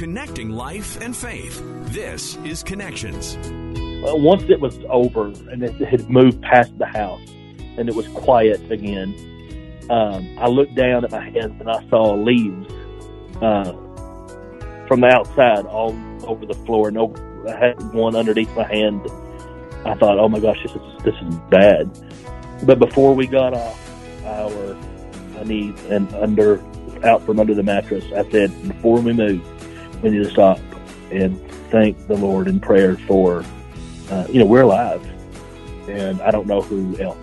Connecting life and faith. This is Connections. Uh, once it was over and it had moved past the house and it was quiet again, um, I looked down at my hands and I saw leaves uh, from the outside all over the floor. Over, I had one underneath my hand. I thought, oh my gosh, this is this is bad. But before we got off our knees and under out from under the mattress, I said, before we move, we need to stop and thank the Lord in prayer for, uh, you know, we're alive. And I don't know who else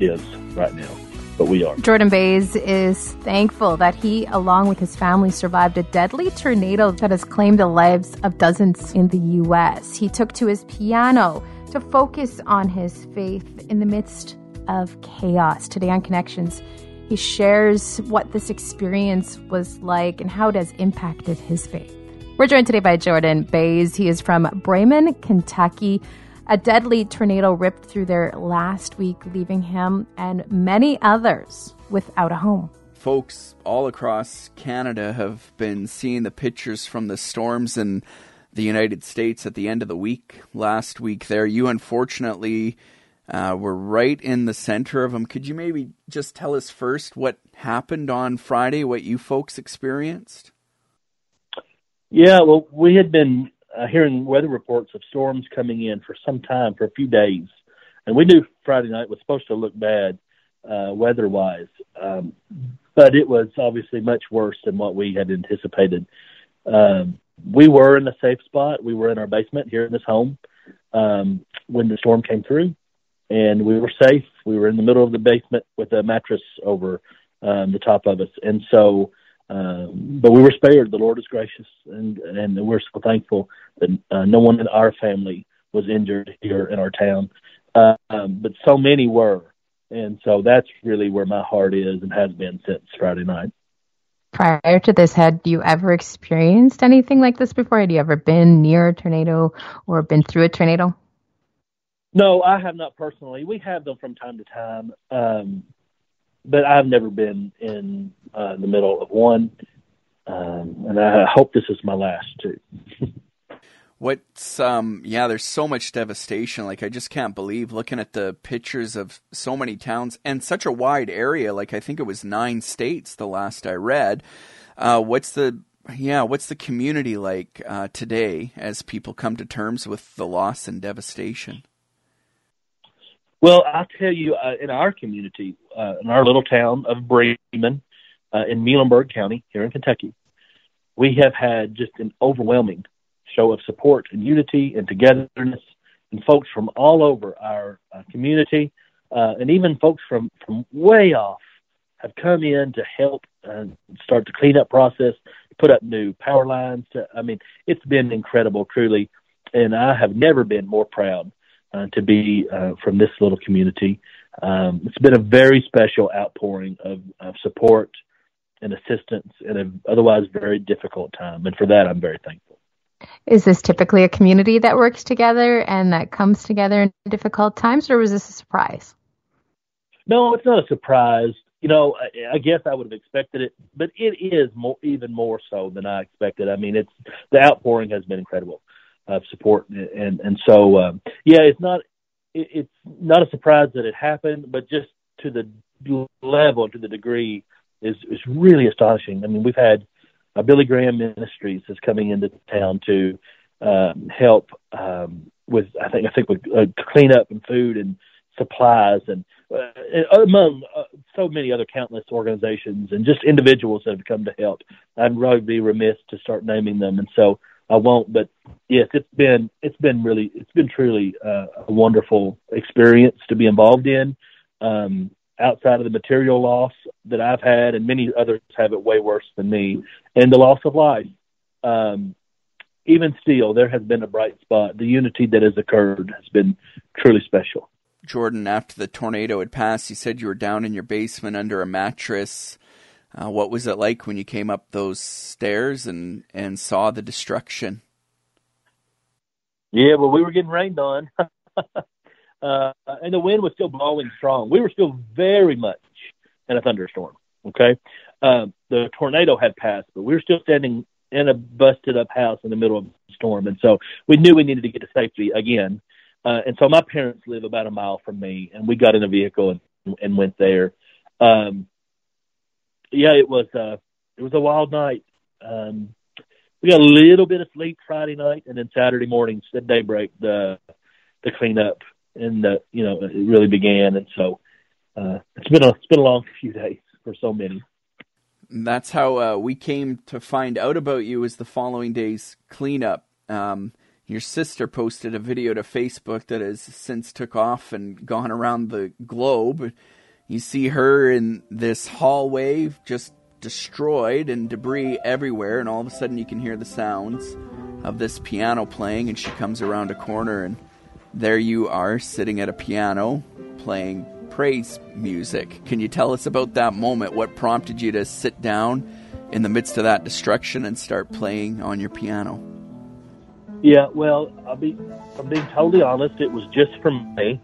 is right now, but we are. Jordan Baize is thankful that he, along with his family, survived a deadly tornado that has claimed the lives of dozens in the U.S. He took to his piano to focus on his faith in the midst of chaos. Today on Connections, he shares what this experience was like and how it has impacted his faith. We're joined today by Jordan Baize. He is from Bremen, Kentucky. A deadly tornado ripped through there last week, leaving him and many others without a home. Folks all across Canada have been seeing the pictures from the storms in the United States at the end of the week last week there. You unfortunately uh, were right in the center of them. Could you maybe just tell us first what happened on Friday, what you folks experienced? Yeah, well, we had been uh, hearing weather reports of storms coming in for some time, for a few days, and we knew Friday night was supposed to look bad uh, weather-wise, um, but it was obviously much worse than what we had anticipated. Um, we were in a safe spot. We were in our basement here in this home um, when the storm came through, and we were safe. We were in the middle of the basement with a mattress over um, the top of us, and so um, but we were spared. The Lord is gracious, and and we're so thankful that uh, no one in our family was injured here in our town. Uh, um, but so many were, and so that's really where my heart is and has been since Friday night. Prior to this, had you ever experienced anything like this before? Had you ever been near a tornado or been through a tornado? No, I have not personally. We have them from time to time. Um, but I've never been in uh, the middle of one, um, and I hope this is my last too. What's um yeah, there's so much devastation. Like I just can't believe looking at the pictures of so many towns and such a wide area. Like I think it was nine states the last I read. Uh, what's the yeah, what's the community like uh, today as people come to terms with the loss and devastation? Well, I'll tell you, uh, in our community, uh, in our little town of Bremen, uh, in Muhlenberg County, here in Kentucky, we have had just an overwhelming show of support and unity and togetherness, and folks from all over our uh, community, uh, and even folks from from way off, have come in to help uh, start the cleanup process, put up new power lines. To, I mean, it's been incredible, truly, and I have never been more proud uh, to be uh, from this little community. Um, it's been a very special outpouring of, of support and assistance in an otherwise very difficult time, and for that, I'm very thankful. Is this typically a community that works together and that comes together in difficult times, or was this a surprise? No, it's not a surprise. You know, I, I guess I would have expected it, but it is more, even more so than I expected. I mean, it's the outpouring has been incredible of support. And and so um, yeah, it's not it, it's not a surprise that it happened, but just to the level, to the degree, is is really astonishing. I mean, we've had uh, Billy Graham Ministries is coming into town to um, help um, with I think I think with uh, cleanup and food and supplies and uh, among uh, so many other countless organizations and just individuals that have come to help. I'd really be remiss to start naming them, and so I won't. But yes, it's been it's been really it's been truly uh, a wonderful experience to be involved in. Um, outside of the material loss that I've had, and many others have it way worse than me, and the loss of life. Um, even still, there has been a bright spot. The unity that has occurred has been truly special. Jordan, after the tornado had passed, you said you were down in your basement under a mattress. Uh, what was it like when you came up those stairs and, and saw the destruction? Yeah, well, we were getting rained on, uh, and the wind was still blowing strong. We were still very much in a thunderstorm. Okay, uh, the tornado had passed, but we were still standing in a busted up house in the middle of a storm, and so we knew we needed to get to safety again. Uh, and so my parents live about a mile from me, and we got in a vehicle and, and went there. Um, yeah, it was uh, it was a wild night. Um, we got a little bit of sleep Friday night, and then Saturday morning at daybreak the the cleanup and the you know it really began. And so uh, it's been a it's been a long few days for so many. that's how uh, we came to find out about you. is the following day's cleanup. Um, your sister posted a video to Facebook that has since took off and gone around the globe. You see her in this hallway just destroyed and debris everywhere, and all of a sudden you can hear the sounds of this piano playing, and she comes around a corner, and there you are sitting at a piano playing praise music. Can you tell us about that moment? What prompted you to sit down in the midst of that destruction and start playing on your piano? Yeah, well, I'll be, I'm being totally honest. It was just for me.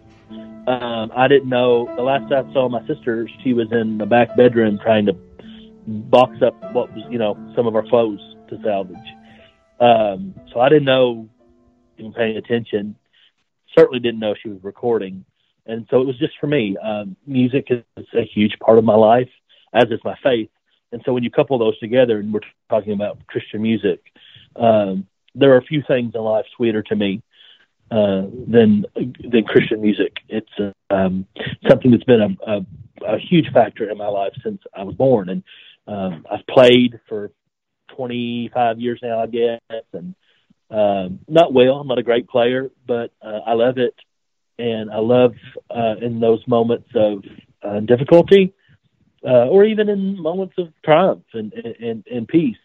Um, I didn't know. The last I saw my sister, she was in the back bedroom trying to box up what was, you know, some of our clothes to salvage. Um, so I didn't know, even paying attention. Certainly didn't know she was recording, and so it was just for me. Um, music is a huge part of my life, as is my faith. And so when you couple those together, and we're talking about Christian music, um, there are a few things in life sweeter to me uh, than than Christian music. It's um, something that's been a, a, a huge factor in my life since I was born, and um, I've played for 25 years now, I guess, and um, not well. I'm not a great player, but uh, I love it, and I love uh, in those moments of uh, difficulty, uh, or even in moments of triumph and and, and peace.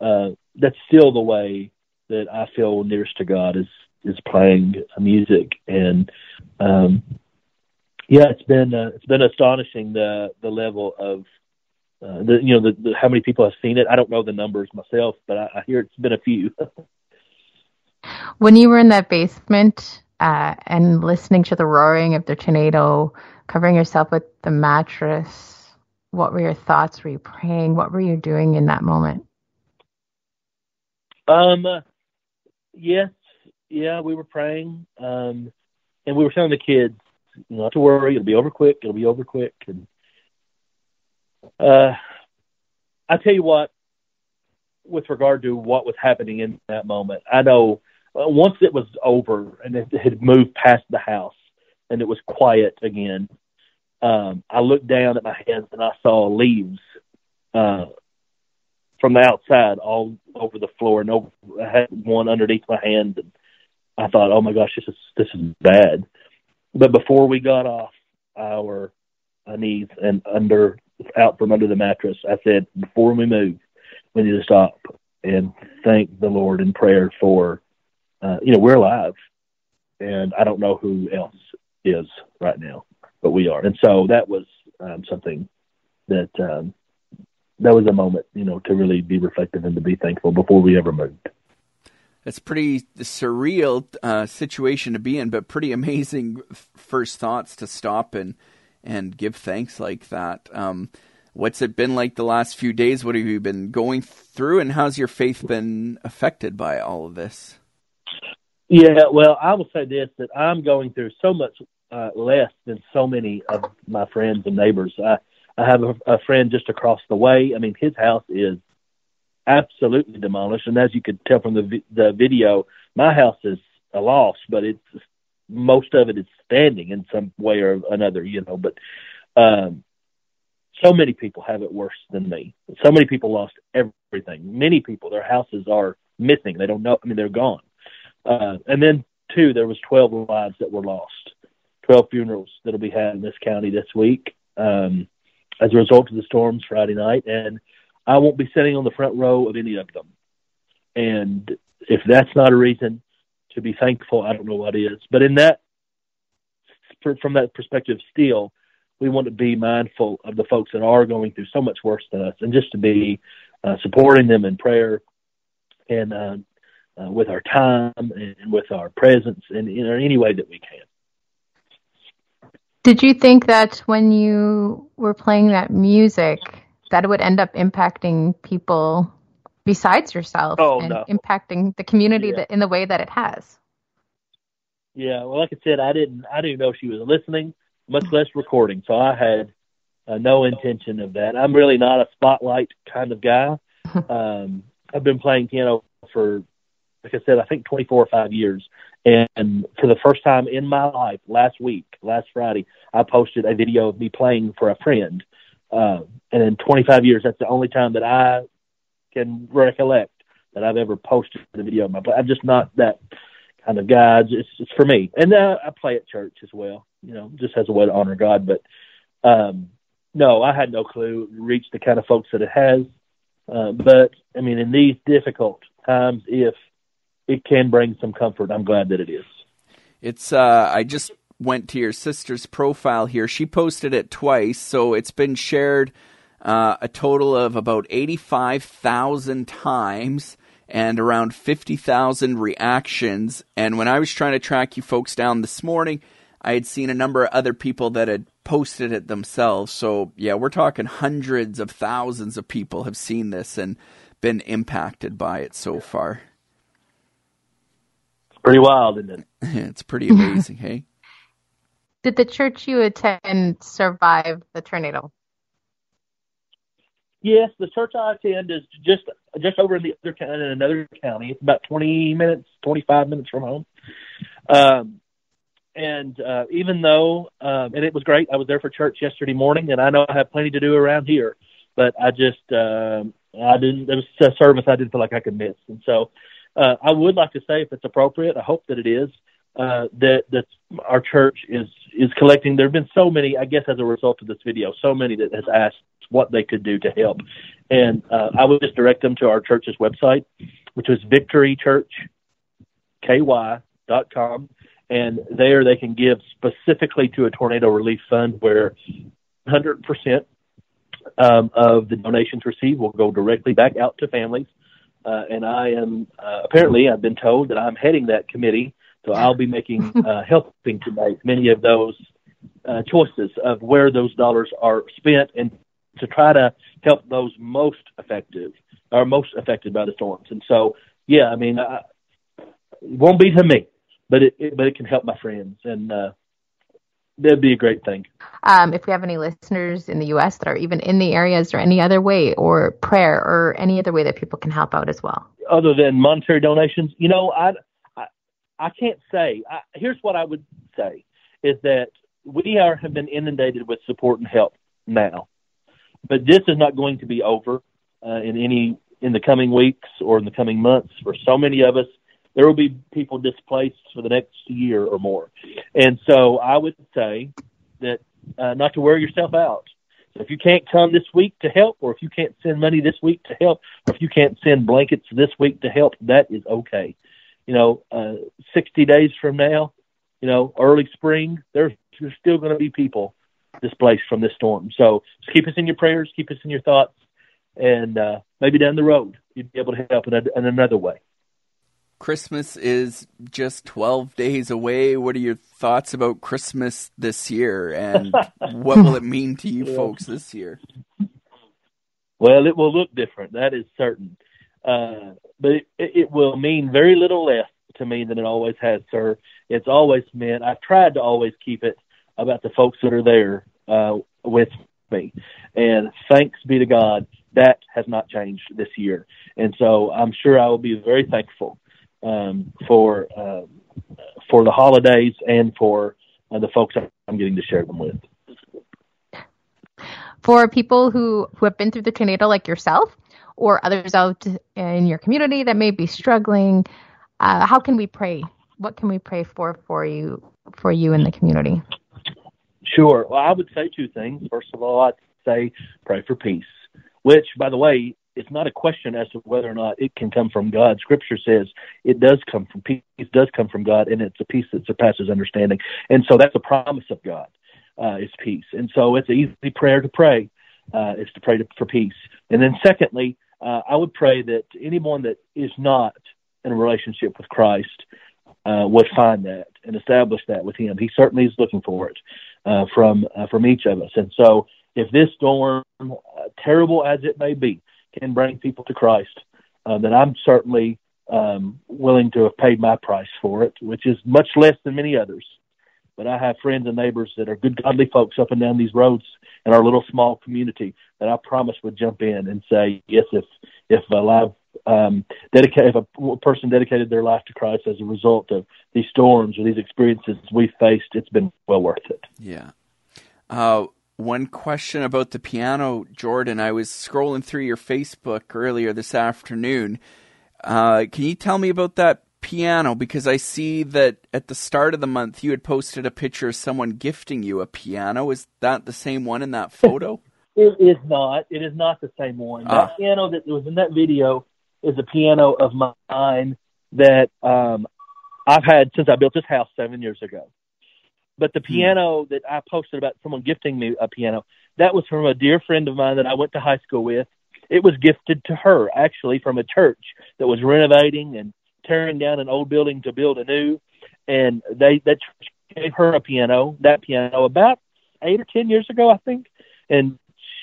Uh, that's still the way that I feel nearest to God is is playing music, and um, yeah, it's been uh, it's been astonishing the the level of uh, the you know the, the how many people have seen it. I don't know the numbers myself, but I, I hear it's been a few. when you were in that basement uh, and listening to the roaring of the tornado, covering yourself with the mattress, what were your thoughts? Were you praying? What were you doing in that moment? Um, yes, yeah, we were praying, um, and we were telling the kids, not to worry, it'll be over quick. It'll be over quick, and uh, I tell you what, with regard to what was happening in that moment, I know uh, once it was over and it had moved past the house and it was quiet again, um, I looked down at my hands and I saw leaves uh, from the outside all over the floor and over. I had one underneath my hand, and I thought, "Oh my gosh, this is this is bad." But before we got off our knees and under out from under the mattress. I said, before we move, we need to stop and thank the Lord in prayer for, uh, you know, we're alive, and I don't know who else is right now, but we are. And so that was um, something that um, that was a moment, you know, to really be reflective and to be thankful before we ever moved. It's pretty surreal uh, situation to be in, but pretty amazing first thoughts to stop and and give thanks like that. Um, what's it been like the last few days? What have you been going through, and how's your faith been affected by all of this? Yeah, well, I will say this: that I'm going through so much uh, less than so many of my friends and neighbors. I I have a, a friend just across the way. I mean, his house is absolutely demolished, and as you could tell from the the video, my house is a loss, but it's most of it is standing in some way or another, you know. But um, so many people have it worse than me. So many people lost everything. Many people, their houses are missing. They don't know. I mean, they're gone. Uh, and then two, there was twelve lives that were lost. Twelve funerals that'll be had in this county this week um, as a result of the storms Friday night, and I won't be sitting on the front row of any of them. And if that's not a reason to be thankful. I don't know what is, but in that, from that perspective, still, we want to be mindful of the folks that are going through so much worse than us, and just to be uh, supporting them in prayer and uh, uh, with our time and with our presence in, in any way that we can. Did you think that when you were playing that music, that it would end up impacting people besides yourself Oh, and no. impacting the community Yeah. that, in the way that it has. Yeah, well, like I said, I didn't I didn't know she was listening, much less recording. So I had uh, no intention of that. I'm really not a spotlight kind of guy. um, I've been playing piano for, like I said, I think 24 or five years. And for the first time in my life, last week, last Friday, I posted a video of me playing for a friend. Uh, and in 25 years, that's the only time that I can recollect that I've ever posted a video of my play. I'm just not that kind of guy. It's, it's for me. And uh, I play at church as well, you know, just as a way to honor God. But um, no, I had no clue it reached the kind of folks that it has. Uh, but I mean, in these difficult times, if it can bring some comfort, I'm glad that it is. It's uh I just went to your sister's profile here. She posted it twice, so it's been shared uh, a total of about 85,000 times and around 50,000 reactions. And when I was trying to track you folks down this morning, I had seen a number of other people that had posted it themselves. So, yeah, we're talking hundreds of thousands of people have seen this and been impacted by it so far. It's pretty wild, isn't it? it's pretty amazing, hey? Did the church you attend survive the tornado? Yes, the church I attend is just just over in the other town in another county. It's about twenty minutes, twenty five minutes from home. Um, and uh, even though, um, and it was great, I was there for church yesterday morning, and I know I have plenty to do around here, but I just um, I didn't. It was a service I didn't feel like I could miss, and so uh, I would like to say, if it's appropriate, I hope that it is. Uh, that that our church is is collecting. There have been so many, I guess, as a result of this video, so many that has asked what they could do to help, and uh, I would just direct them to our church's website, which is victorychurchky.com, and there they can give specifically to a tornado relief fund where 100 percent um, of the donations received will go directly back out to families. Uh, and I am uh, apparently I've been told that I'm heading that committee, so I'll be making uh, helping to make many of those uh, choices of where those dollars are spent and to try to help those most effective or most affected by the storms. And so, yeah, I mean, I, it won't be to me, but it, it but it can help my friends, and uh, that'd be a great thing. Um, if we have any listeners in the U.S. that are even in the area, is there any other way or prayer or any other way that people can help out as well? other than monetary donations, you know, I I, can't say. I, here's what I would say is that we are have been inundated with support and help now, but this is not going to be over uh, in any in the coming weeks or in the coming months. For so many of us, there will be people displaced for the next year or more, and so I would say that uh, not to wear yourself out. So if you can't come this week to help, or if you can't send money this week to help, or if you can't send blankets this week to help, that is okay. You know, uh, 60 days from now, you know, early spring, there's, there's still going to be people displaced from this storm. So just keep us in your prayers, keep us in your thoughts, and uh, maybe down the road you'd be able to help in, a, in another way. Christmas is just 12 days away. What are your thoughts about Christmas this year and what will it mean to you Yeah. folks this year? Well, it will look different. That is certain. Uh, but it, it will mean very little less to me than it always has, sir. It's always meant, I've tried to always keep it about the folks that are there uh, with me. And thanks be to God, that has not changed this year. And so I'm sure I will be very thankful um, for uh, for the holidays and for uh, the folks I'm getting to share them with. For people who, who have been through the tornado like yourself or others out in your community that may be struggling, uh, how can we pray? What can we pray for for you for you in the community? Sure. Well, I would say two things. First of all, I'd say pray for peace, which, by the way, it's not a question as to whether or not it can come from God. Scripture says it does come from peace, does come from God, and it's a peace that surpasses understanding. And so that's a promise of God, uh, is peace. And so it's an easy prayer to pray, uh, is to pray to, for peace. And then secondly, uh, I would pray that anyone that is not in a relationship with Christ uh, would find that and establish that with Him. He certainly is looking for it uh, from uh, from each of us. And so, if this storm, uh, terrible as it may be, can bring people to Christ, uh, that I'm certainly um, willing to have paid my price for it, which is much less than many others. But I have friends and neighbors that are good, godly folks up and down these roads in our little small community that I promise would jump in and say, yes, if if a live um, dedicate if a person dedicated their life to Christ as a result of these storms or these experiences we've faced, it's been well worth it. Yeah. Uh, one question about the piano, Jordan. I was scrolling through your Facebook earlier this afternoon. Uh, can you tell me about that piano? Because I see that at the start of the month you had posted a picture of someone gifting you a piano. Is that the same one in that photo? it is not. It is not the same one. Ah. That piano that was in that video is a piano of mine that um, I've had since I built this house seven years ago. But the hmm. piano that I posted about someone gifting me a piano, that was from a dear friend of mine that I went to high school with. It was gifted to her actually from a church that was renovating and tearing down an old building to build a new. And they that gave her a piano, that piano about eight or ten years ago, I think. And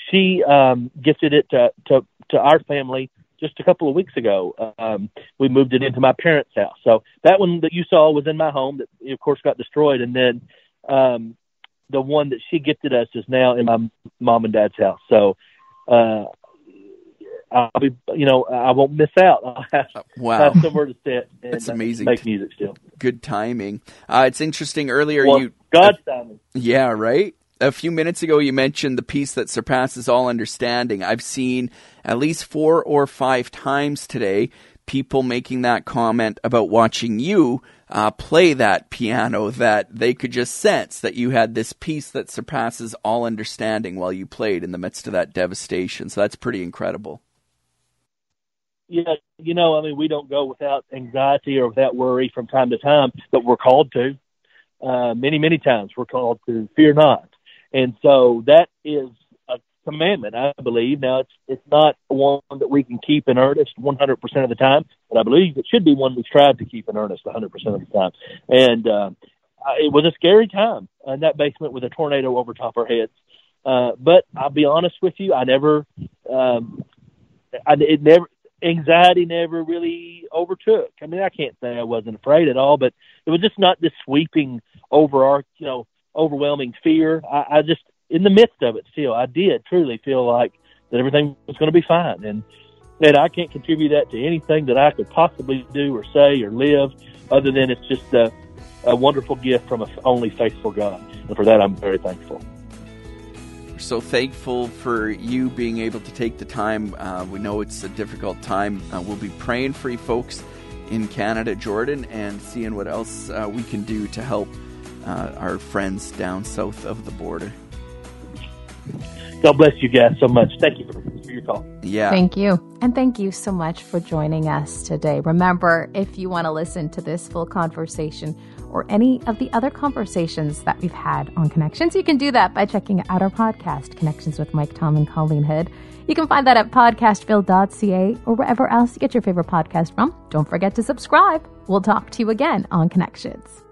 she um gifted it to to to our family just a couple of weeks ago. Um, we moved it into my parents' house. So that one that you saw was in my home that, of course, got destroyed. And then um, the one that she gifted us is now in my mom and dad's house. So uh, I'll be, you know, I won't miss out. I'll have, uh, wow. have somewhere to sit and That's amazing. make music still. Good timing. Uh, it's interesting. Earlier, well, you God's timing. Yeah, right a few minutes ago you mentioned the peace that surpasses all understanding. I've seen at least four or five times today people making that comment about watching you uh, play that piano that they could just sense that you had this peace that surpasses all understanding while you played in the midst of that devastation. So that's pretty incredible. Yeah, you know, I mean, we don't go without anxiety or without worry from time to time, but we're called to. Uh, many, many times we're called to fear not. And so that is a commandment, I believe. Now it's it's not one that we can keep in earnest 100% of the time, but I believe it should be one we strive to keep in earnest 100% of the time. And uh, it was a scary time in that basement with a tornado over top our heads. Uh, but I'll be honest with you, I never, um, I, it never, anxiety never really overtook. I mean, I can't say I wasn't afraid at all, but it was just not this sweeping over our, you know, overwhelming fear. I, I just, in the midst of it, still, I did truly feel like that everything was going to be fine, and that I can't contribute that to anything that I could possibly do or say or live, other than it's just a, a wonderful gift from a only faithful God, and for that I'm very thankful. We're so thankful for you being able to take the time. Uh, we know it's a difficult time. Uh, we'll be praying for you folks in Canada, Jordan, and seeing what else uh, we can do to help uh, our friends down south of the border. God bless you guys so much. Thank you for, for, your call. Yeah. Thank you. And thank you so much for joining us today. Remember, if you want to listen to this full conversation or any of the other conversations that we've had on Connections, you can do that by checking out our podcast, Connections with Mike Tom and Colleen Hood. You can find that at podcastville.ca or wherever else you get your favorite podcast from. Don't forget to subscribe. We'll talk to you again on Connections.